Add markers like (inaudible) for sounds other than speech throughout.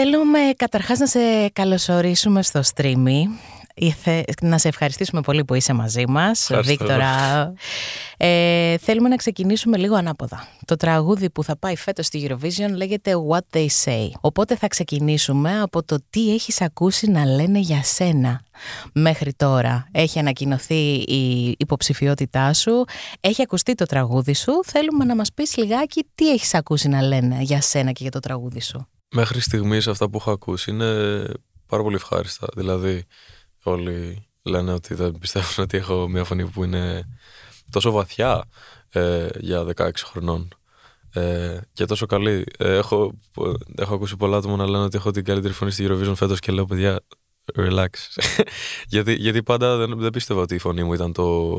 Θέλουμε καταρχάς να σε καλωσορίσουμε στο streamy. Να σε ευχαριστήσουμε πολύ που είσαι μαζί μας, Βίκτορα. Ε, θέλουμε να ξεκινήσουμε λίγο ανάποδα. Το τραγούδι που θα πάει φέτος στη Eurovision λέγεται What They Say. Οπότε θα ξεκινήσουμε από το τι έχεις ακούσει να λένε για σένα μέχρι τώρα. Έχει ανακοινωθεί η υποψηφιότητά σου, έχει ακουστεί το τραγούδι σου. Θέλουμε να μας πεις λιγάκι τι έχεις ακούσει να λένε για σένα και για το τραγούδι σου. Μέχρι στιγμής αυτά που έχω ακούσει είναι πάρα πολύ ευχάριστα. Δηλαδή όλοι λένε ότι δεν πιστεύουν ότι έχω μια φωνή που είναι τόσο βαθιά ε, για 16 χρονών ε, και τόσο καλή. Ε, έχω, έχω ακούσει πολλά άτομα να λένε ότι έχω την καλύτερη φωνή στη Eurovision φέτος και λέω παιδιά relax. (laughs) γιατί, γιατί πάντα δεν, δεν πίστευα ότι η φωνή μου ήταν το,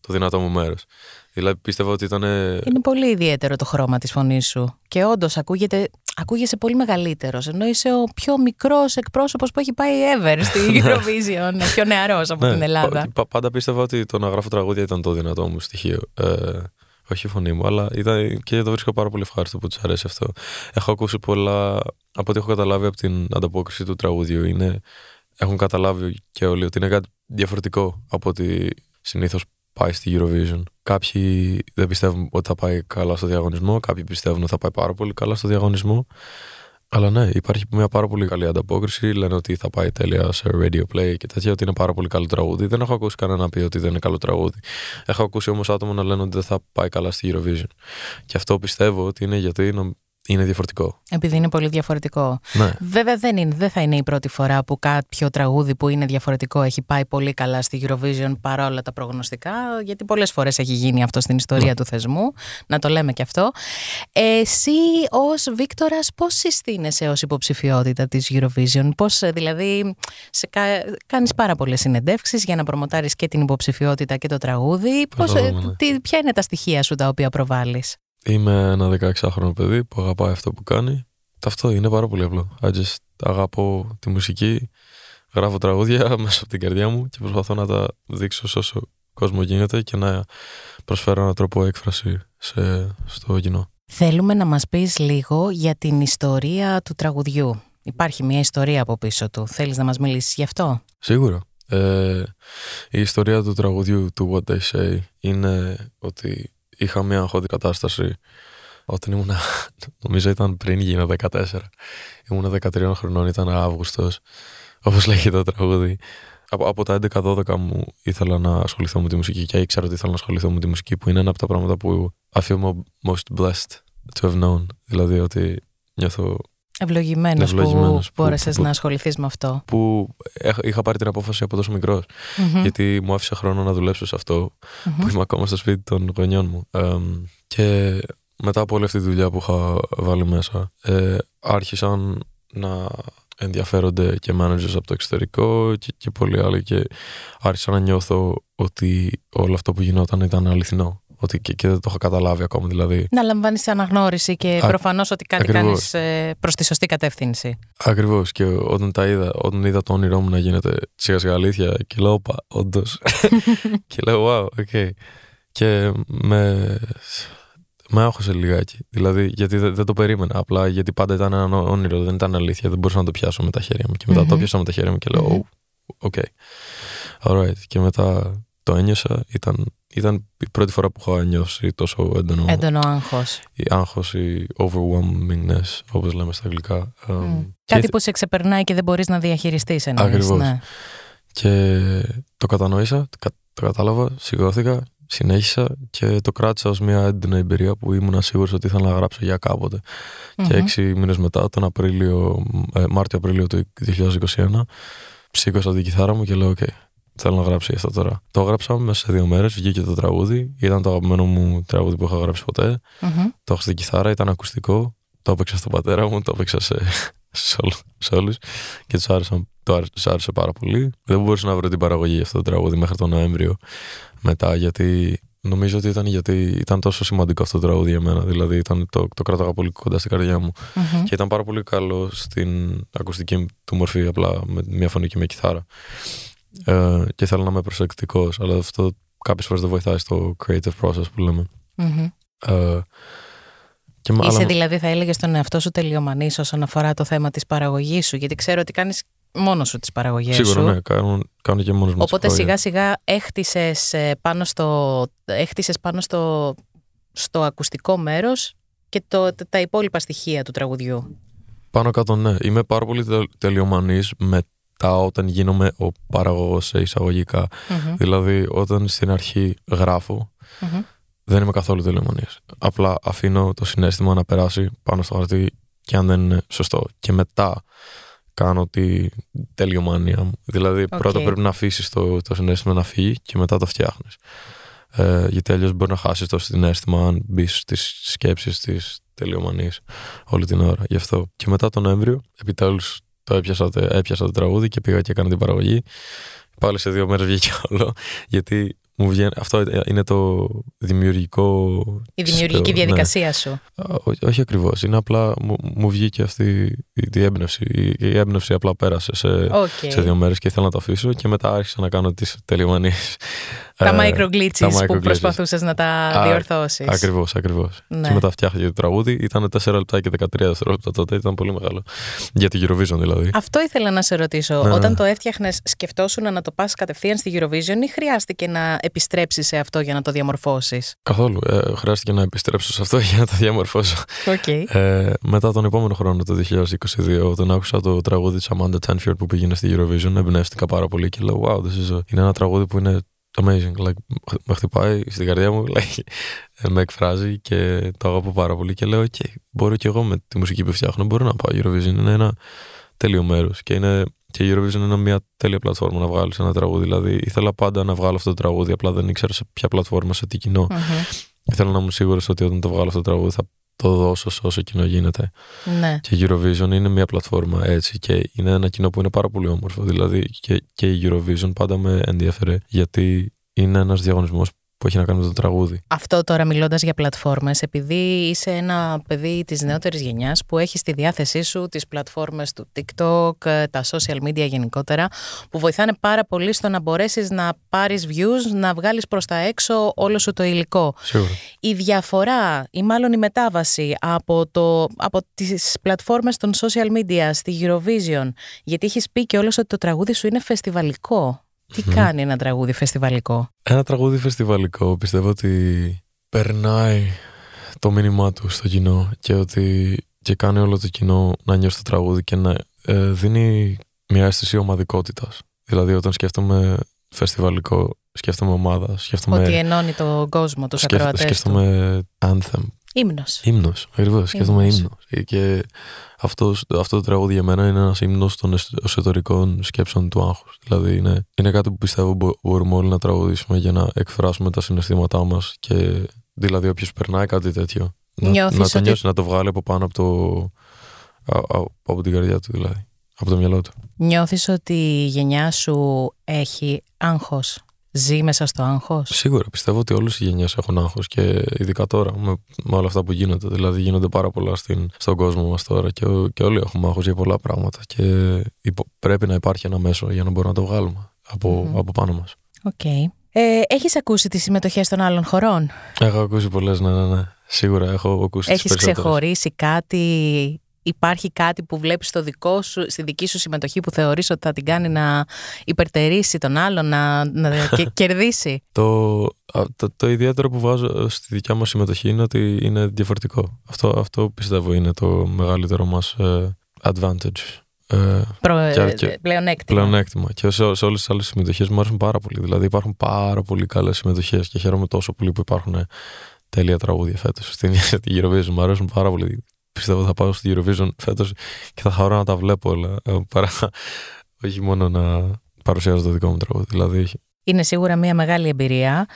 το δυνατό μου μέρος. Δηλαδή πίστευα ότι ήταν. Είναι πολύ ιδιαίτερο το χρώμα της φωνής σου. Και όντως ακούγεται, ακούγεσαι πολύ μεγαλύτερος. Ενώ είσαι ο πιο μικρός εκπρόσωπος που έχει πάει ever στη (laughs) Eurovision. πιο νεαρός από ναι, την Ελλάδα. Πα, πάντα πίστευα ότι το να γράφω τραγούδια ήταν το δυνατό μου στοιχείο. Ε, όχι η φωνή μου, αλλά ήταν, και το βρίσκω πάρα πολύ ευχάριστο που του αρέσει αυτό. Έχω ακούσει πολλά. Από ό,τι έχω καταλάβει από την ανταπόκριση του τραγούδιου, είναι, έχουν καταλάβει και όλοι ότι είναι κάτι διαφορετικό από ότι συνήθως πάει στη Eurovision. Κάποιοι δεν πιστεύουν ότι θα πάει καλά στο διαγωνισμό, κάποιοι πιστεύουν ότι θα πάει πάρα πολύ καλά στο διαγωνισμό. Αλλά ναι, υπάρχει μια πάρα πολύ καλή ανταπόκριση. Λένε ότι θα πάει τέλεια σε radio play και τέτοια, ότι είναι πάρα πολύ καλό τραγούδι. Δεν έχω ακούσει κανένα να πει ότι δεν είναι καλό τραγούδι. Έχω ακούσει όμως άτομα να λένε ότι δεν θα πάει καλά στη Eurovision. Και αυτό πιστεύω ότι είναι γιατί είναι διαφορετικό. Επειδή είναι πολύ διαφορετικό. Ναι. Βέβαια δεν, είναι, δεν θα είναι η πρώτη φορά που κάποιο τραγούδι που είναι διαφορετικό έχει πάει πολύ καλά στη Eurovision παρόλα τα προγνωστικά, γιατί πολλές φορές έχει γίνει αυτό στην ιστορία ναι. του θεσμού, να το λέμε και αυτό. Εσύ ως Βίκτορας πώς συστήνεσαι ως υποψηφιότητα της Eurovision, πώς δηλαδή σε κα... κάνεις πάρα πολλές συνεντεύξεις για να προμοτάρεις και την υποψηφιότητα και το τραγούδι. Πώς, ναι. τι, ποια είναι τα στοιχεία σου τα οποία προβάλλεις; Είμαι ένα 16χρονο παιδί που αγαπάει αυτό που κάνει. Αυτό είναι πάρα πολύ απλό. I just αγαπώ τη μουσική, γράφω τραγούδια (laughs) μέσα από την καρδιά μου και προσπαθώ να τα δείξω σε όσο κόσμο γίνεται και να προσφέρω έναν τρόπο έκφραση σε, στο κοινό. Θέλουμε να μας πεις λίγο για την ιστορία του τραγουδιού. Υπάρχει μια ιστορία από πίσω του. Θέλεις να μας μιλήσεις γι' αυτό; Σίγουρα. Ε, η ιστορία του τραγουδιού του What They Say είναι ότι είχα μια αγχώδη κατάσταση όταν ήμουν, νομίζω ήταν πριν γίνω 14. Ήμουν 13 χρονών, ήταν Αύγουστος, όπως λέγεται το τραγούδι. Από, από τα 11-12 μου ήθελα να ασχοληθώ με τη μουσική και ήξερα ότι ήθελα να ασχοληθώ με τη μουσική που είναι ένα από τα πράγματα που I feel most blessed to have known. Δηλαδή ότι νιώθω Ευλογημένος που, που μπόρεσες να ασχοληθείς με αυτό. Που είχα πάρει την απόφαση από τόσο μικρός. Mm-hmm. Γιατί μου άφησε χρόνο να δουλέψω σε αυτό mm-hmm. που είμαι ακόμα στο σπίτι των γονιών μου. Um, και μετά από όλη αυτή τη δουλειά που είχα βάλει μέσα, ε, άρχισαν να ενδιαφέρονται και managers από το εξωτερικό και, και πολλοί άλλοι και άρχισα να νιώθω ότι όλο αυτό που γινόταν ήταν αληθινό ότι και, και δεν το έχω καταλάβει ακόμα. Δηλαδή. Να λαμβάνεις αναγνώριση και προφανώς ότι κάτι κάνεις ε, προς τη σωστή κατεύθυνση. Ακριβώς. Και όταν τα είδα, όταν είδα το όνειρό μου να γίνεται σιγά σιγά αλήθεια, και λέω, Όπα, όντως. (laughs) και λέω, Wow, οκ. Και με. Με άγχωσε λιγάκι. Δηλαδή, γιατί δεν, δεν, το περίμενα. Απλά γιατί πάντα ήταν ένα όνειρο, δεν ήταν αλήθεια. Δεν μπορούσα να το πιάσω με τα χέρια μου. Και μετά το πιάσα με τα χέρια μου και λέω, Οκ. Okay. Alright. Και μετά το ένιωσα. Ήταν ήταν η πρώτη φορά που είχα νιώσει τόσο έντονο. Έντονο άγχος. Η άγχος, η overwhelmingness, όπως λέμε στα αγγλικά. Mm. Κάτι που σε ξεπερνάει και δεν μπορείς να διαχειριστείς εννοείς. Ακριβώς. Ναι. Και το κατανόησα, το κατάλαβα, σηκώθηκα, συνέχισα και το κράτησα ως μια έντονη εμπειρία που ήμουν σίγουρος ότι ήθελα να γράψω για κάποτε. Mm-hmm. Και έξι μήνες μετά, τον Απρίλιο, ε, Μάρτιο-Απρίλιο του 2021, σήκωσα την κιθάρα μου και λέω: OK, Θέλω να γράψω αυτό τώρα. Το έγραψα μέσα σε δύο μέρες, βγήκε το τραγούδι. Ήταν το αγαπημένο μου τραγούδι που είχα γράψει ποτέ. Mm-hmm. Το έχω στην κιθάρα, ήταν ακουστικό. Το έπαιξα στον πατέρα μου, το έπαιξα σε, (laughs) σε όλους και τους άρεσε, το άρεσε πάρα πολύ. Δεν μπορούσα να βρω την παραγωγή για αυτό το τραγούδι μέχρι τον Νοέμβριο μετά, γιατί νομίζω ότι ήταν γιατί ήταν τόσο σημαντικό αυτό το τραγούδι για μένα. Δηλαδή ήταν, το, το κράταγα πολύ κοντά στην καρδιά μου. Mm-hmm. Και ήταν πάρα πολύ καλό στην ακουστική του μορφή, απλά με μια φωνή και μια κιθάρα ε, και θέλω να είμαι προσεκτικός. Αλλά αυτό κάποιες φορές δεν βοηθάει στο creative process που λέμε. Mm-hmm. Ε, Και Είσαι δηλαδή, θα έλεγες στον εαυτό σου τελειομανής όσον αφορά το θέμα της παραγωγής σου, γιατί ξέρω ότι κάνεις μόνος σου τις παραγωγές σου. Σίγουρα, ναι, κάνω, κάνω και μόνος μου. Οπότε σιγά σιγά έχτισες πάνω, στο, έχτισες πάνω στο, στο ακουστικό μέρος και το, τα υπόλοιπα στοιχεία του τραγουδιού. Πάνω κάτω, ναι. Είμαι πάρα πολύ τελειομανής μετά όταν γίνομαι ο παραγωγός σε εισαγωγικά. Mm-hmm. Δηλαδή, όταν στην αρχή γράφω, mm-hmm. δεν είμαι καθόλου τελειομανή. Απλά αφήνω το συνέστημα να περάσει πάνω στο χαρτί και αν δεν είναι σωστό. Και μετά κάνω τη τελειομανία μου. Δηλαδή, okay. πρώτα πρέπει να αφήσεις το, το συνέστημα να φύγει και μετά το φτιάχνεις. Ε, γιατί αλλιώς μπορεί να χάσεις το συνέστημα αν μπεις στις σκέψεις της τελειομανή όλη την ώρα. Γι' αυτό. Και μετά τον Νοέμβριο, επιτέλους το έπιασα, έπιασα το τραγούδι και πήγα και έκανα την παραγωγή. Πάλι σε δύο μέρες βγήκε όλο. Γιατί μου βγαίνει, αυτό είναι το δημιουργικό. Η δημιουργική ναι. διαδικασία σου. όχι ακριβώς. Είναι απλά μου, μου βγήκε αυτή η, έμπνευση. Η, η έμπνευση απλά πέρασε σε, σε δύο μέρες και ήθελα να το αφήσω και μετά άρχισα να κάνω τις τελειομανίε. Τα ε, micro που προσπαθούσες να τα διορθώσεις. Ακριβώς, ακριβώς. Ναι. Και μετά φτιάχτηκε το τραγούδι. Ήταν 4 λεπτά και 13 δευτερόλεπτα τότε. Ήταν πολύ μεγάλο. Για τη Eurovision δηλαδή. Αυτό ήθελα να σε ρωτήσω. Ναι, Όταν ναι. το έφτιαχνες, σκεφτόσουν να το πας κατευθείαν στη Eurovision ή χρειάστηκε να επιστρέψεις σε αυτό για να το διαμορφώσεις; Καθόλου. Ε, χρειάστηκε να επιστρέψω σε αυτό (laughs) για να το διαμορφώσω. Okay. Ε, μετά τον επόμενο χρόνο, το 2022, όταν άκουσα το τραγούδι της Amanda Tenfield που πήγαινε στη Eurovision, εμπνεύστηκα πάρα πολύ και λέω: Wow, this is a... είναι ένα τραγούδι που είναι amazing. Like, με χτυπάει στην καρδιά μου, (laughs) like, με εκφράζει και το αγαπώ πάρα πολύ. Και λέω: OK, μπορώ και εγώ με τη μουσική που φτιάχνω, μπορώ να πάω Eurovision. Είναι ένα τέλειο μέρος και είναι και η Eurovision είναι μια τέλεια πλατφόρμα να βγάλεις ένα τραγούδι. Δηλαδή, ήθελα πάντα να βγάλω αυτό το τραγούδι, απλά δεν ήξερα σε ποια πλατφόρμα, σε τι κοινό. Mm-hmm. Ήθελα να είμαι σίγουρος ότι όταν το βγάλω αυτό το τραγούδι θα το δώσω σε όσο κοινό γίνεται. Ναι. Και η Eurovision είναι μια πλατφόρμα έτσι και είναι ένα κοινό που είναι πάρα πολύ όμορφο. Δηλαδή και, και η Eurovision πάντα με ενδιαφέρε γιατί είναι ένας διαγωνισμός που έχει να κάνει με το τραγούδι. Αυτό τώρα μιλώντας για πλατφόρμες, επειδή είσαι ένα παιδί της νεότερης γενιάς που έχει στη διάθεσή σου τις πλατφόρμες του TikTok, τα social media γενικότερα, που βοηθάνε πάρα πολύ στο να μπορέσεις να πάρεις views, να βγάλεις προς τα έξω όλο σου το υλικό. Σίγουρα. Η διαφορά ή μάλλον η μετάβαση από, το, από τις πλατφόρμες των social media στη Eurovision, γιατί έχεις πει και όλος ότι το τραγούδι σου είναι φεστιβαλικό. Τι κάνει ένα τραγούδι φεστιβαλικό; Ένα τραγούδι φεστιβαλικό πιστεύω ότι περνάει το μήνυμά του στο κοινό και ότι και κάνει όλο το κοινό να νιώσει το τραγούδι και να ε, δίνει μια αίσθηση ομαδικότητας. Δηλαδή όταν σκέφτομαι φεστιβαλικό, σκέφτομαι ομάδα, σκέφτομαι... Ότι ενώνει τον κόσμο, τους σκέφ, ακροατές Σκέφτομαι anthem. Ύμνος. Ύμνος, ακριβώς, σκέφτομαι ύμνος. Και αυτός, αυτό το τραγούδι για μένα είναι ένας ύμνος των εσωτερικών σκέψεων του άγχους. Δηλαδή είναι, είναι κάτι που πιστεύω μπορούμε όλοι να τραγουδήσουμε για να εκφράσουμε τα συναισθήματά μας και δηλαδή όποιος περνάει κάτι τέτοιο. Να, να το νιώσει, να το βγάλει από πάνω από, το, από την καρδιά του δηλαδή. Από το μυαλό του. Νιώθεις ότι η γενιά σου έχει άγχος; Ζει μέσα στο άγχος; Σίγουρα. Πιστεύω ότι όλες οι γενιές έχουν άγχος και ειδικά τώρα με, με όλα αυτά που γίνονται. Δηλαδή γίνονται πάρα πολλά στην, στον κόσμο μας τώρα και, και όλοι έχουμε άγχος για πολλά πράγματα. Και υπο, πρέπει να υπάρχει ένα μέσο για να μπορούμε να το βγάλουμε από, mm-hmm. από πάνω μας. Okay. Ε, έχεις ακούσει τις συμμετοχές των άλλων χωρών; Έχω ακούσει πολλές, ναι, ναι, ναι. Σίγουρα έχω ακούσει Έχεις ξεχωρίσει κάτι υπάρχει κάτι που βλέπεις στο δικό σου, στη δική σου συμμετοχή που θεωρείς ότι θα την κάνει να υπερτερήσει τον άλλον, να, να (laughs) κερδίσει; Το, το, το, ιδιαίτερο που βάζω στη δικιά μας συμμετοχή είναι ότι είναι διαφορετικό. Αυτό, αυτό πιστεύω είναι το μεγαλύτερο μας uh, advantage. Uh, Προ, και, και, πλεονέκτημα. πλεονέκτημα. Και σε, σε όλες τις άλλες συμμετοχές μου αρέσουν πάρα πολύ. Δηλαδή υπάρχουν πάρα πολύ καλές συμμετοχές και χαίρομαι τόσο πολύ που υπάρχουν τέλεια τραγούδια φέτος στην (laughs) Eurovision. Μου αρέσουν πάρα πολύ πιστεύω θα πάω στη Eurovision φέτος και θα χαρώ να τα βλέπω όλα ε, παρά (laughs) όχι μόνο να παρουσιάζω το δικό μου τραγούδι. Δηλαδή... Είναι σίγουρα μια μεγάλη εμπειρία.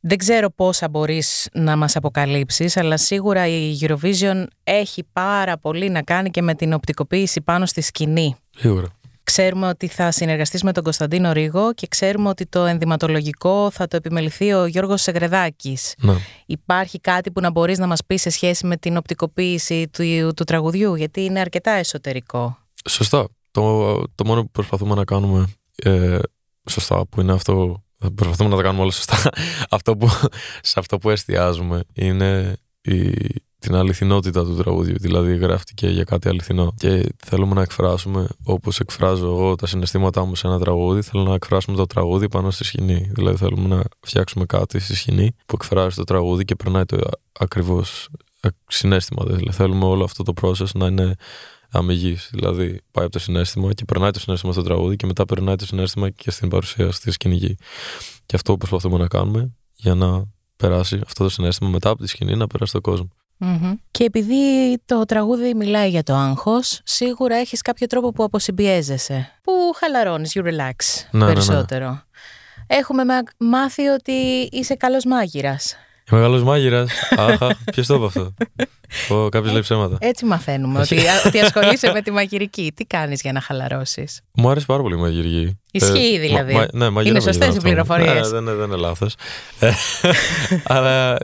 Δεν ξέρω πόσα μπορείς να μας αποκαλύψεις, αλλά σίγουρα η Eurovision έχει πάρα πολύ να κάνει και με την οπτικοποίηση πάνω στη σκηνή. Σίγουρα. Ξέρουμε ότι θα συνεργαστείς με τον Κωνσταντίνο Ρίγο και ξέρουμε ότι το ενδυματολογικό θα το επιμεληθεί ο Γιώργος Σεγρεδάκης. Ναι. Υπάρχει κάτι που να μπορείς να μας πεις σε σχέση με την οπτικοποίηση του, του τραγουδιού, γιατί είναι αρκετά εσωτερικό. Σωστά. Το, το μόνο που προσπαθούμε να κάνουμε ε, σωστά, που είναι αυτό, προσπαθούμε να τα κάνουμε όλα σωστά, (laughs) αυτό που, σε αυτό που εστιάζουμε είναι η, την αληθινότητα του τραγούδιου. Δηλαδή, γράφτηκε για κάτι αληθινό. Και θέλουμε να εκφράσουμε, όπως εκφράζω εγώ τα συναισθήματά μου σε ένα τραγούδι, θέλω να εκφράσουμε το τραγούδι πάνω στη σκηνή. Δηλαδή, θέλουμε να φτιάξουμε κάτι στη σκηνή που εκφράζει το τραγούδι και περνάει το ακριβώς συνέστημα. Δηλαδή, θέλουμε όλο αυτό το process να είναι αμυγής. Δηλαδή, πάει από το συνέστημα και περνάει το συνέστημα στο τραγούδι και μετά περνάει το συνέστημα και στην παρουσία στη σκηνική. Και αυτό προσπαθούμε να κάνουμε για να περάσει αυτό το συνέστημα μετά από τη σκηνή να περάσει στον κόσμο. Και επειδή το τραγούδι μιλάει για το άγχος, σίγουρα έχεις κάποιο τρόπο που αποσυμπιέζεσαι, που χαλαρώνεις, you relax ναι, περισσότερο. Ναι, ναι. Έχουμε μάθει ότι είσαι καλός μάγειρας. Μεγάλος μάγειρας. Αχα, ποιος το είπε αυτό; Κάποιος λέει ψέματα. Έτσι μαθαίνουμε ότι, ότι ασχολείσαι με τη μαγειρική. Τι κάνεις για να χαλαρώσεις; Μου άρεσε πάρα πολύ η μαγειρική. Ισχύει ε, δηλαδή. Μα, ναι, είναι σωστές οι πληροφορίες. Ναι, δεν, δεν είναι λάθος. Ε, (laughs) αλλά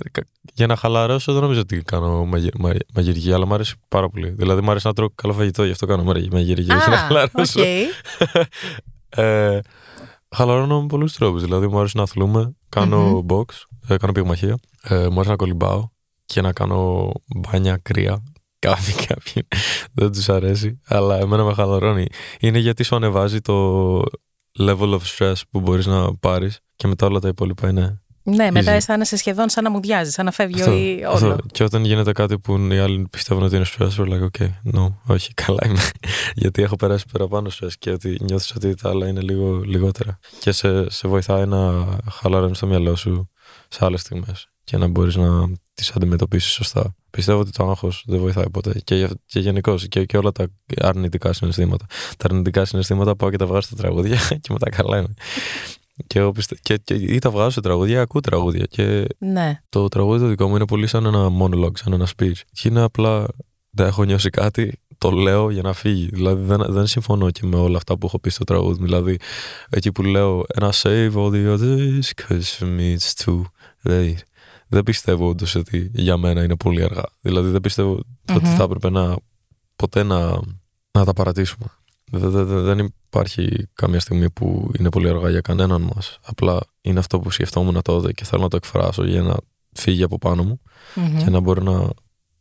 για να χαλαρώσω δεν νομίζω ότι κάνω μαγειρική, αλλά μου άρεσε πάρα πολύ. Δηλαδή μου άρεσε να τρώω καλό φαγητό, γι' αυτό κάνω μαγειρική. Για να χαλαρώσω. (laughs) ε, χαλαρώνω με πολλούς τρόπους. Δηλαδή μου άρεσε να αθλούμε, κάνω box, ε, κάνω πυγμαχία. Ε, μου άρεσε να κολυμπάω και να κάνω μπάνια κρύα. Κάποιοι, (laughs) κάποιοι δεν τους αρέσει, αλλά εμένα με χαλαρώνει. Είναι γιατί σου ανεβάζει το level of stress που μπορείς να πάρεις και μετά όλα τα υπόλοιπα είναι ναι, μετά αισθάνεσαι σχεδόν σαν να μου διάζει, σαν να φεύγει αυτό, όλο. Αυτό. Και όταν γίνεται κάτι που οι άλλοι πιστεύουν ότι είναι stress, like, ok, no, όχι, (laughs) καλά είμαι. Γιατί έχω περάσει παραπάνω stress και ότι νιώθεις ότι τα άλλα είναι λίγο λιγότερα. Και σε, σε βοηθάει να χαλαρώνεις το μυαλό σου σε άλλες στιγμές και να μπορείς να τις αντιμετωπίσεις σωστά. Πιστεύω ότι το άγχος δεν βοηθάει ποτέ. Και, και γενικώ και, και όλα τα αρνητικά συναισθήματα. Τα αρνητικά συναισθήματα πάω και τα βγάζω στα τραγούδια (laughs) και μετά καλά είμαι. Και, εγώ πιστε... και, και ή τα βγάζω σε τραγούδια, ακούω τραγούδια. Και ναι. το τραγούδι το δικό μου είναι πολύ σαν ένα monologue, σαν ένα speech. Και είναι απλά δεν έχω νιώσει κάτι, το λέω για να φύγει. Δηλαδή δεν, δεν συμφωνώ και με όλα αυτά που έχω πει στο τραγούδι. Δηλαδή εκεί που λέω ένα save all the others, cause for me it's too late. Δεν πιστεύω όντως ότι για μένα είναι πολύ αργά. Δηλαδή δεν πιστεύω mm-hmm. ότι θα έπρεπε να ποτέ να, να τα παρατήσουμε. Δεν υπάρχει καμία στιγμή που είναι πολύ αργά για κανέναν μας. Απλά είναι αυτό που σκεφτόμουν τότε και θέλω να το εκφράσω για να φύγει από πάνω μου mm-hmm. και να μπορώ να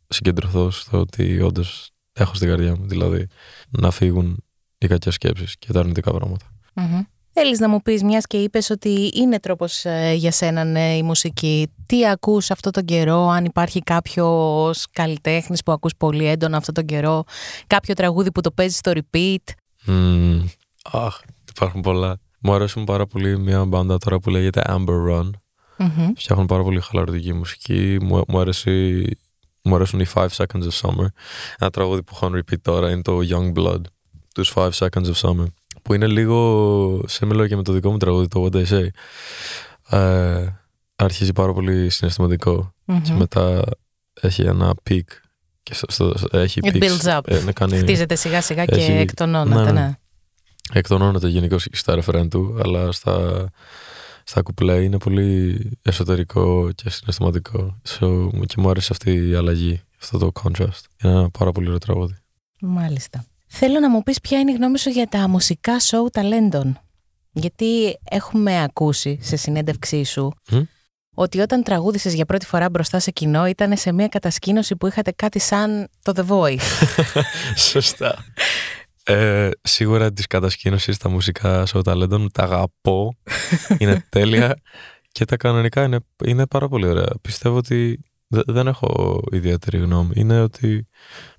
συγκεντρωθώ στο ότι όντως έχω στην καρδιά μου. Δηλαδή να φύγουν οι κακές σκέψεις και τα αρνητικά πράγματα. Mm-hmm. Θέλεις να μου πεις, μιας και είπες ότι είναι τρόπος ε, για σένα ναι, η μουσική. Τι ακούς αυτό τον καιρό, αν υπάρχει κάποιος καλλιτέχνης που ακούς πολύ έντονα αυτό τον καιρό, κάποιο τραγούδι που το παίζεις στο repeat; Mm, αχ, υπάρχουν πολλά. Μου αρέσουν πάρα πολύ μια μπάντα τώρα που λέγεται Amber Run. Mm-hmm. Φτιάχνουν πάρα πολύ χαλαρωτική μουσική. Μου, μου, αρέσει, μου αρέσουν οι 5 Seconds of Summer. Ένα τραγούδι που έχω repeat τώρα είναι το Young Blood. Τους 5 Seconds of Summer που είναι λίγο similar και με το δικό μου τραγούδι, το What I Say. Ε, αρχίζει πάρα πολύ και μετά έχει ένα peak και στο, έχει It builds up. Ε, ναι, κάνει, Χτίζεται σιγά σιγά και εκτονώνεται, ναι. ναι. ναι. Εκτονώνεται γενικώς στα ρεφρέν του, αλλά στα, στα κουπλέ είναι πολύ εσωτερικό και συναισθηματικό. So, και μου άρεσε αυτή η αλλαγή, αυτό το contrast. Είναι ένα πάρα πολύ ωραίο τραγούδι. Μάλιστα. Θέλω να μου πεις ποια είναι η γνώμη σου για τα μουσικά σοου ταλέντων. Γιατί έχουμε ακούσει σε συνέντευξή σου ότι όταν τραγούδησες για πρώτη φορά μπροστά σε κοινό ήταν σε μια κατασκήνωση που είχατε κάτι σαν το The Voice. (laughs) Σωστά. Ε, σίγουρα της κατασκήνωσης στα μουσικά σοου ταλέντων τα αγαπώ. (laughs) είναι τέλεια. Και τα κανονικά είναι, είναι πάρα πολύ ωραία. Πιστεύω ότι δεν έχω ιδιαίτερη γνώμη. Είναι ότι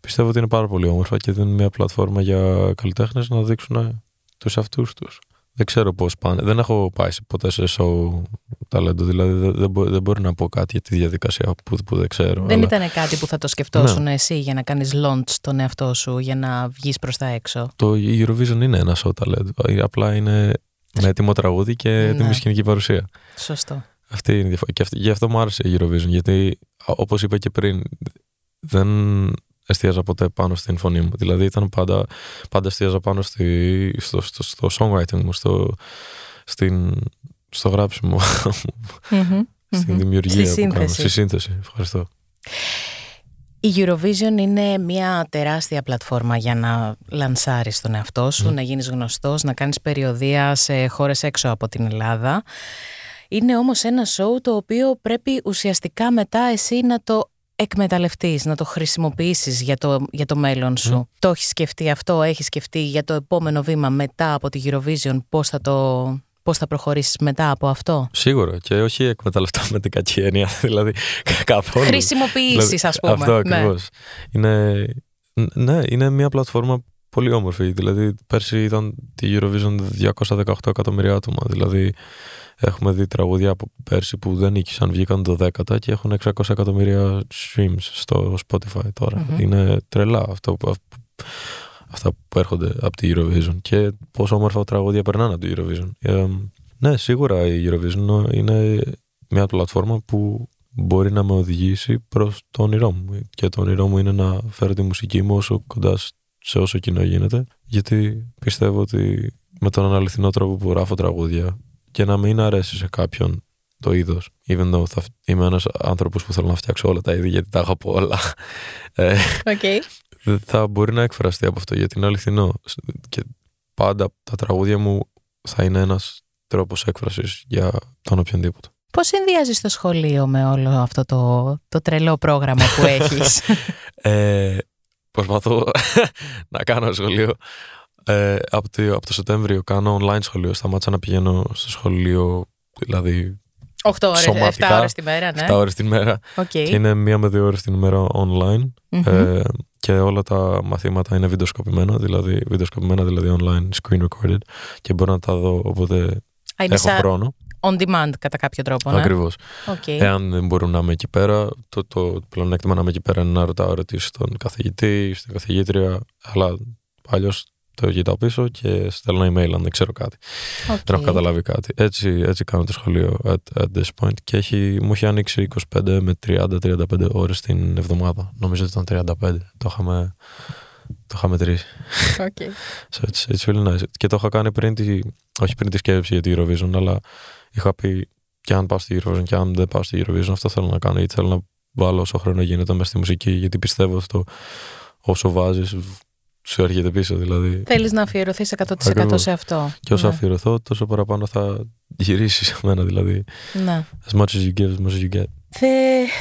πιστεύω ότι είναι πάρα πολύ όμορφα και είναι μια πλατφόρμα για καλλιτέχνες να δείξουν τους αυτούς τους. Δεν ξέρω πώς πάνε. Δεν έχω πάει ποτέ σε show ταλέντο. Δηλαδή δεν, δεν, μπο, δεν μπορεί να πω κάτι για τη διαδικασία που, που δεν ξέρω. Δεν αλλά... ήταν κάτι που θα το σκεφτόσουν ναι. εσύ για να κάνεις launch τον εαυτό σου, για να βγεις προς τα έξω; Το Eurovision είναι ένα show ταλέντο. Απλά είναι με έτοιμο τραγούδι και ναι. έτοιμη σκηνική παρουσία. Σωστό. Αυτή είναι η διαφορά. Και γι' αυτό μου άρεσε η Eurovision. Γιατί όπως είπα και πριν, δεν εστίαζα ποτέ πάνω στην φωνή μου. Δηλαδή ήταν πάντα, πάντα εστίαζα πάνω στη, στο, στο, στο songwriting μου, στο, στην, στο γράψιμο (laughs) mm-hmm, στην mm-hmm. δημιουργία στη που κάνω, στη σύνθεση. Ευχαριστώ. Η Eurovision είναι μια τεράστια πλατφόρμα για να λανσάρεις τον εαυτό σου, mm. να γίνεις γνωστός, να κάνεις περιοδία σε χώρες έξω από την Ελλάδα. Είναι όμως ένα σοου το οποίο πρέπει ουσιαστικά μετά εσύ να το εκμεταλλευτείς, να το χρησιμοποιήσεις για το, για το μέλλον σου. Το έχεις σκεφτεί αυτό, έχεις σκεφτεί για το επόμενο βήμα μετά από τη Eurovision, πώς θα το πώς θα προχωρήσεις μετά από αυτό; Σίγουρα. Και όχι εκμεταλλευτώ με την κακή έννοια. (laughs) Δηλαδή καθόλου. Χρησιμοποιήσεις, δηλαδή, ας πούμε. Αυτό ακριβώς. Ναι. Είναι, ναι, είναι μια πλατφόρμα πολύ όμορφη. Δηλαδή, πέρσι ήταν τη Eurovision 218 εκατομμύρια άτομα. Δηλαδή, έχουμε δει τραγούδια από πέρσι που δεν νίκησαν, βγήκαν το 10 και έχουν 600 εκατομμύρια streams στο Spotify τώρα. Mm-hmm. Είναι τρελά αυτό αυτά που έρχονται από τη Eurovision και πόσο όμορφα τραγούδια περνάνε από τη Eurovision. Ε, ναι, σίγουρα η Eurovision είναι μια πλατφόρμα που μπορεί να με οδηγήσει προς το όνειρό μου και το όνειρό μου είναι να φέρω τη μουσική μου όσο κοντά σε όσο κοινό γίνεται γιατί πιστεύω ότι με τον αληθινό τρόπο που γράφω τραγούδια και να μην αρέσει σε κάποιον το είδος. Even though θα είμαι ένας άνθρωπος που θέλω να φτιάξω όλα τα είδη γιατί τα αγαπώ όλα. Okay θα μπορεί να εκφραστεί από αυτό γιατί είναι αληθινό. Και πάντα τα τραγούδια μου θα είναι ένας τρόπος έκφρασης για τον οποιονδήποτε. Πώς συνδυάζεις το σχολείο με όλο αυτό το, το τρελό πρόγραμμα που (laughs) έχεις; ε, προσπαθώ (laughs) να κάνω σχολείο. Ε, από, το, από το Σεπτέμβριο κάνω online σχολείο. Σταμάτησα να πηγαίνω στο σχολείο, δηλαδή 8 ώρες, σωματικά, 7 ώρες τη μέρα, ναι. 7 ώρες τη μέρα. Okay. Και είναι μία με δύο ώρες την ημέρα online. Mm-hmm. Ε, και όλα τα μαθήματα είναι βιντεοσκοπημένα, δηλαδή, βιντεοσκοπημένα, δηλαδή online screen recorded και μπορώ να τα δω όποτε έχω χρόνο. On demand κατά κάποιο τρόπο, ναι. Ακριβώς. Okay. Εάν δεν μπορούν να είμαι εκεί πέρα, το, το πλεονέκτημα να είμαι εκεί πέρα είναι να ρωτάω ερωτήσεις στον καθηγητή, στην καθηγήτρια, αλλά αλλιώς το κοιτάω πίσω και στέλνω email αν δεν ξέρω κάτι. Okay. Δεν έχω καταλάβει κάτι. Έτσι, έτσι κάνω το σχολείο at, at this point. Και έχει, μου έχει ανοίξει 25 με 30-35 ώρες την εβδομάδα. Νομίζω ότι ήταν 35. Το είχαμε, το είχαμε μετρήσει. Okay. (laughs) so it's, it's really nice. Και το είχα κάνει πριν τη, όχι πριν τη σκέψη για τη Eurovision, αλλά είχα πει και αν πάω στη Eurovision και αν δεν πάω στη Eurovision, αυτό θέλω να κάνω. Ή θέλω να βάλω όσο χρόνο γίνεται μέσα στη μουσική, γιατί πιστεύω αυτό όσο βάζεις σου έρχεται πίσω δηλαδή. Θέλεις να αφιερωθείς 100% σε αυτό. Και όσο ναι. αφιερωθώ τόσο παραπάνω θα γυρίσεις σε μένα δηλαδή. Ναι. As much as you give, as much as you get. Θε,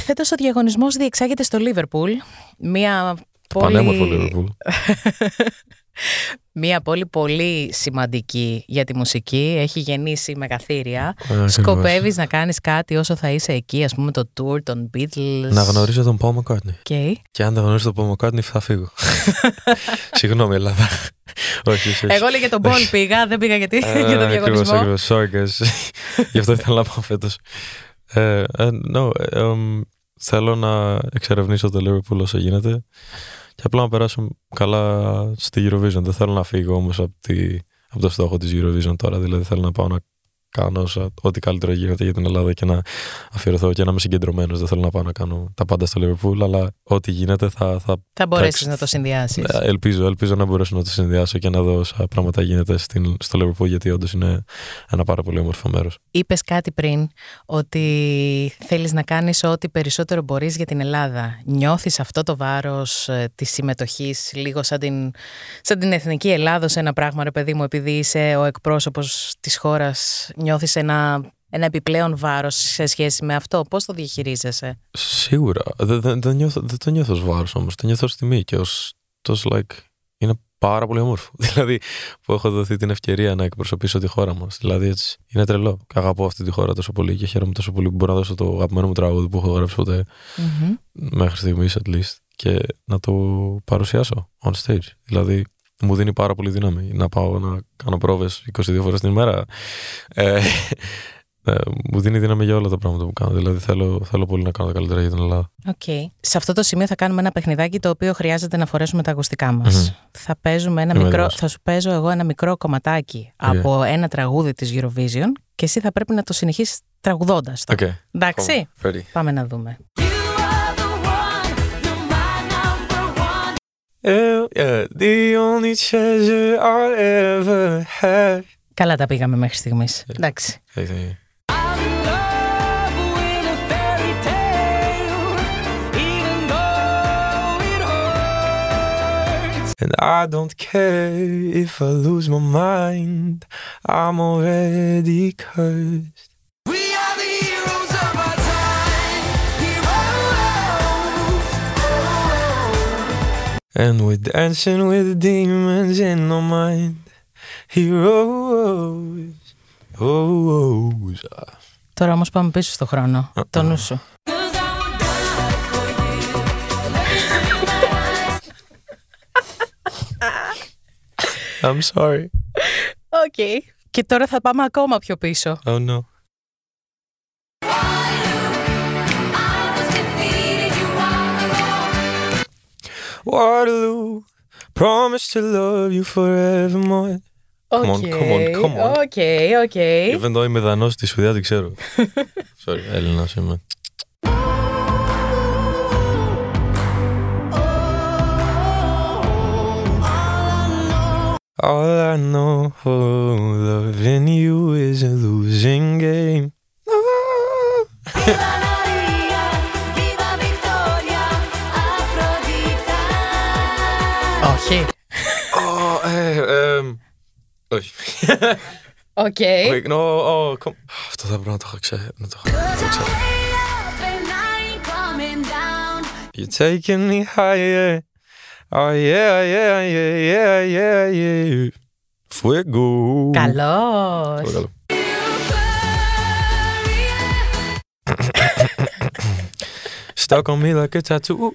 φέτος ο διαγωνισμός διεξάγεται στο Λίβερπουλ. Μία πολύ... Πανέμορφο Λίβερπουλ. (laughs) Μία πόλη πολύ σημαντική για τη μουσική. Έχει γεννήσει μεγαθύρια. Ε, Σκοπεύεις να κάνεις κάτι όσο θα είσαι εκεί, ας πούμε το tour των Beatles. Να γνωρίζω τον Paul McCartney. Okay. Και αν δεν γνωρίζω τον Paul McCartney, θα φύγω. (laughs) Συγγνώμη, Ελλάδα. όχι, όχι, Εγώ λέγε τον Paul πήγα, δεν πήγα γιατί ε, για τον διαγωνισμό. Ακριβώς, Sorry, guys. Γι' αυτό ήθελα να πάω φέτος. Ε, no, θέλω να εξερευνήσω το Liverpool όσο γίνεται και απλά να περάσω καλά στη Eurovision. Δεν θέλω να φύγω όμως από, από το στόχο της Eurovision τώρα. Δηλαδή θέλω να πάω να κάνω ό,τι καλύτερο γίνεται για την Ελλάδα και να αφιερωθώ και να είμαι συγκεντρωμένος. Δεν θέλω να πάω να κάνω τα πάντα στο Liverpool, αλλά ό,τι γίνεται θα. Θα, θα μπορέσεις να το συνδυάσεις. Ε, ελπίζω, ελπίζω να μπορέσω να το συνδυάσω και να δω όσα πράγματα γίνεται στην, στο Liverpool, γιατί όντως είναι ένα πάρα πολύ όμορφο μέρος. Είπες κάτι πριν ότι θέλεις να κάνεις ό,τι περισσότερο μπορείς για την Ελλάδα. Νιώθεις αυτό το βάρος ε, της συμμετοχής λίγο σαν την, σαν την εθνική Ελλάδα σε ένα πράγμα, ρε παιδί μου, επειδή είσαι ο εκπρόσωπος της χώρας νιώθεις ένα, ένα επιπλέον βάρος σε σχέση με αυτό; Πώς το διαχειρίζεσαι; Σίγουρα. Δεν, δεν, δεν, νιώθω, δεν το νιώθω ως βάρος όμως. Το νιώθω ως τιμή και ως τόσο like, είναι πάρα πολύ όμορφο. (laughs) Δηλαδή που έχω δοθεί την ευκαιρία να εκπροσωπήσω τη χώρα μας. Δηλαδή έτσι είναι τρελό. Αγαπώ αυτή τη χώρα τόσο πολύ και χαίρομαι τόσο πολύ που μπορώ να δώσω το αγαπημένο μου τραγούδι που έχω γράψει ποτέ. Mm-hmm. Μέχρι στιγμής at least. Και να το παρουσιάσω on stage. Δηλαδή μου δίνει πάρα πολύ δύναμη να πάω να κάνω πρόβες 22 φορές την ημέρα. Ε, ε, μου δίνει δύναμη για όλα τα πράγματα που κάνω. Δηλαδή θέλω, θέλω πολύ να κάνω τα καλύτερα για την Ελλάδα. Okay. Σε αυτό το σημείο θα κάνουμε ένα παιχνιδάκι το οποίο χρειάζεται να φορέσουμε τα ακουστικά μας. Mm-hmm. Θα, παίζουμε ένα μικρό, θα σου παίζω εγώ ένα μικρό κομματάκι okay. από ένα τραγούδι της Eurovision και εσύ θα πρέπει να το συνεχίσεις τραγουδώντας το. Okay. Εντάξει. Πάμε να δούμε. the only treasure I'll ever have. Καλά τα πήγαμε μέχρι στιγμής. Εντάξει. And I don't care if I lose my mind, I'm already cursed. And we're dancing with demons in our mind. Heroes. Oh, Τώρα όμως πάμε πίσω στο χρόνο. Το νου σου. I'm sorry. Οκ. Okay. Και τώρα θα πάμε ακόμα πιο πίσω. Oh no. Waterloo, promise to love you forevermore. Come on, come on, come on. Οκ, οκ. Even though είμαι δανός στη Σουηδία, δεν ξέρω. Sorry, Έλληνας είμαι. All I know, loving you is a losing game. Όχι. Oh, ε, εμ, όχι. Οκ. Wait, no, oh, come. Αυτό θα πρέπει να το έχω ξέρει. Να το έχω να το ξέρω. You're taking me higher. Oh yeah, yeah, yeah, yeah, yeah, yeah. Fuego. Καλός. Πολύ καλό. Stuck on me like a tattoo.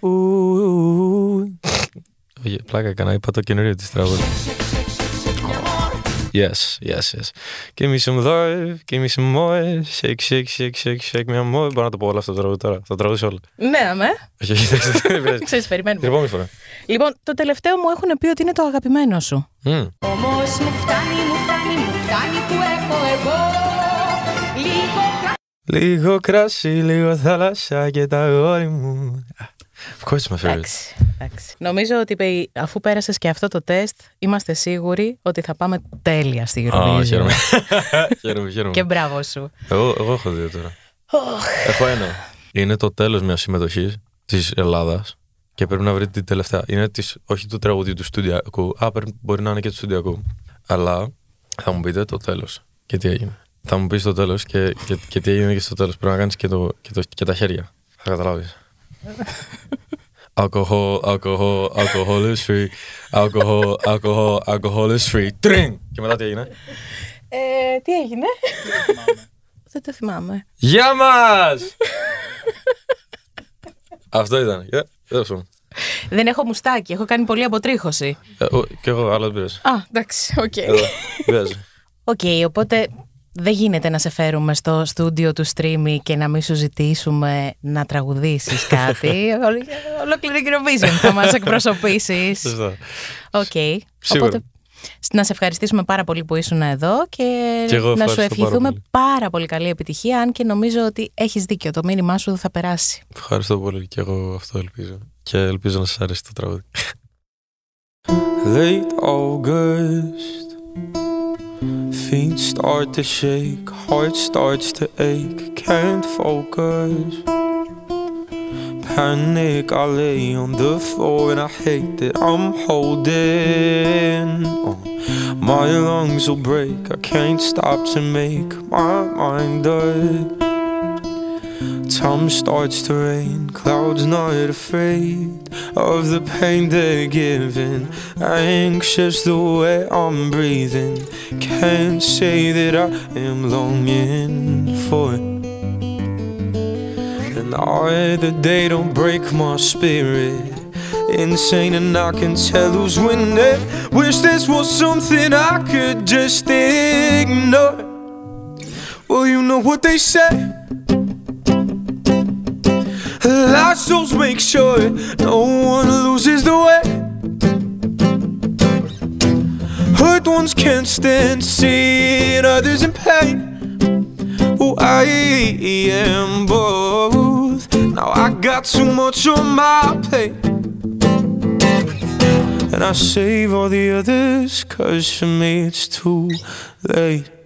Όχι, πλάκα έκανα, είπα το καινούριο της τραγούδι. Yes, yes, yes. Give me some love, give me some more. Shake, shake, shake, shake, shake me more. Μπορώ να το πω όλο αυτό το τραγούδι τώρα. Θα τραγουδήσω όλα. Ναι, αμέ. Όχι, όχι, δεν πειράζει. (laughs) Ξέρεις, Την περιμένουμε. επόμενη φορά. Λοιπόν, το τελευταίο μου έχουν πει ότι είναι το αγαπημένο σου. Μμ. Όμως μου φτάνει, μου φτάνει, μου φτάνει που έχω εγώ Λίγο Λίγο κράσι, λίγο θάλασσα και τα γόρι μου. Of course my favorite. Εντάξει, εντάξει. Νομίζω ότι παι- αφού πέρασες και αυτό το τεστ, είμαστε σίγουροι ότι θα πάμε τέλεια στη Α, Eurovision. χαίρομαι. (laughs) χαίρομαι, χαίρομαι. και μπράβο σου. Εγώ, εγώ έχω δύο τώρα. έχω ένα. Είναι το τέλος μιας συμμετοχής της Ελλάδας και πρέπει να βρείτε την τελευταία. Είναι της, όχι του τραγουδιού του στούντιακού. Α, πρέπει, μπορεί να είναι και του στούντιακού. Αλλά θα μου πείτε το τέλος. Και τι έγινε. Θα μου πεις το τέλος και, και, και τι έγινε και στο τέλος. Πρέπει να κάνεις και, το, και, το, και τα χέρια. Θα καταλάβεις. Alcohol, alcohol, alcohol is free. Alcohol, alcohol, alcohol is free. Τρίν! Και μετά τι έγινε; Ε, τι έγινε; Δεν το θυμάμαι. Γεια μας! Αυτό ήταν. Yeah, δώσε μου. Δεν έχω μουστάκι, έχω κάνει πολλή αποτρίχωση. Ε, ο- Κι εγώ, αλλά δεν πειράζει. Α, εντάξει, οκ. Εδώ, πειράζει. Οκ, οπότε δεν γίνεται να σε φέρουμε στο στούντιο του Streamee και να μην σου ζητήσουμε να τραγουδήσεις κάτι. (laughs) Ολο- Ολόκληρη Eurovision θα μας εκπροσωπήσεις. Σωστά. Οκ. Σίγουρα. Οπότε να σε ευχαριστήσουμε πάρα πολύ που ήσουν εδώ και, Και εγώ να σου ευχαριστώ πάρα ευχηθούμε πολύ. πάρα πολύ καλή επιτυχία, αν και νομίζω ότι έχεις δίκιο, το μήνυμά σου θα περάσει. Ευχαριστώ πολύ και εγώ αυτό ελπίζω. Και ελπίζω να σας αρέσει το τραγούδι. (laughs) Late August Feet start to shake Heart starts to ache Can't focus. Panic I lay on the floor And I hate that I'm holding on. My lungs will break I can't stop to make my mind up Time starts to rain, clouds not afraid of the pain they're giving. Anxious the way I'm breathing, can't say that I am longing for it. And I, the day don't break my spirit. Insane and I can tell who's winning. Wish this was something I could just ignore. Well, you know what they say. Lost souls make sure no one loses the way. Hurt ones can't stand seeing others in pain. Oh, I am both. Now I got too much on my plate. And I save all the others, cause for me it's too late.